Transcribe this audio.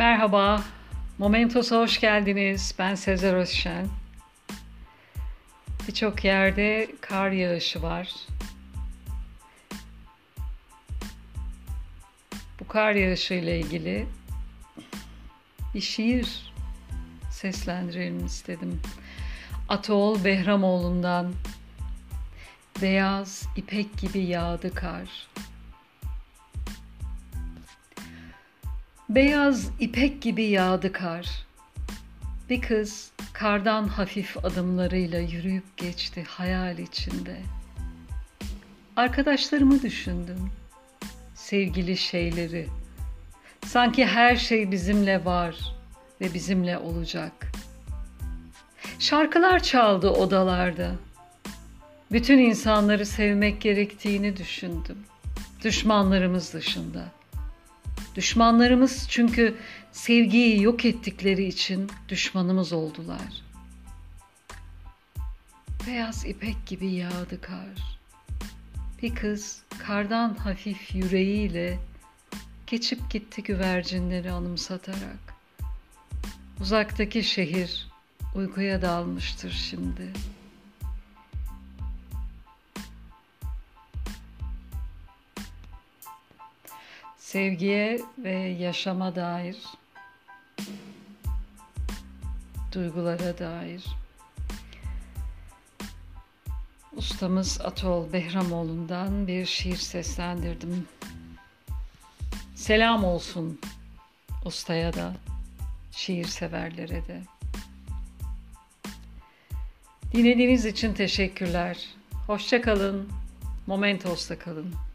Merhaba, Momentos'a hoş geldiniz. Ben Sezer Özşen. Birçok yerde kar yağışı var. Bu kar yağışı ile ilgili bir şiir seslendirelim istedim. Atol Behramoğlu'ndan Beyaz ipek gibi yağdı kar. Beyaz ipek gibi yağdı kar. Bir kız kardan hafif adımlarıyla yürüyüp geçti hayal içinde. Arkadaşlarımı düşündüm. Sevgili şeyleri. Sanki her şey bizimle var ve bizimle olacak. Şarkılar çaldı odalarda. Bütün insanları sevmek gerektiğini düşündüm. Düşmanlarımız dışında.'' Düşmanlarımız çünkü sevgiyi yok ettikleri için düşmanımız oldular. Beyaz ipek gibi yağdı kar. Bir kız kardan hafif yüreğiyle geçip gitti güvercinleri anımsatarak. Uzaktaki şehir uykuya dalmıştır şimdi.'' Sevgiye ve yaşama dair, duygulara dair ustamız Atol Behramoğlu'ndan bir şiir seslendirdim. Selam olsun ustaya da, şiir severlere de. Dinlediğiniz için teşekkürler. Hoşça kalın. Momentos'ta kalın.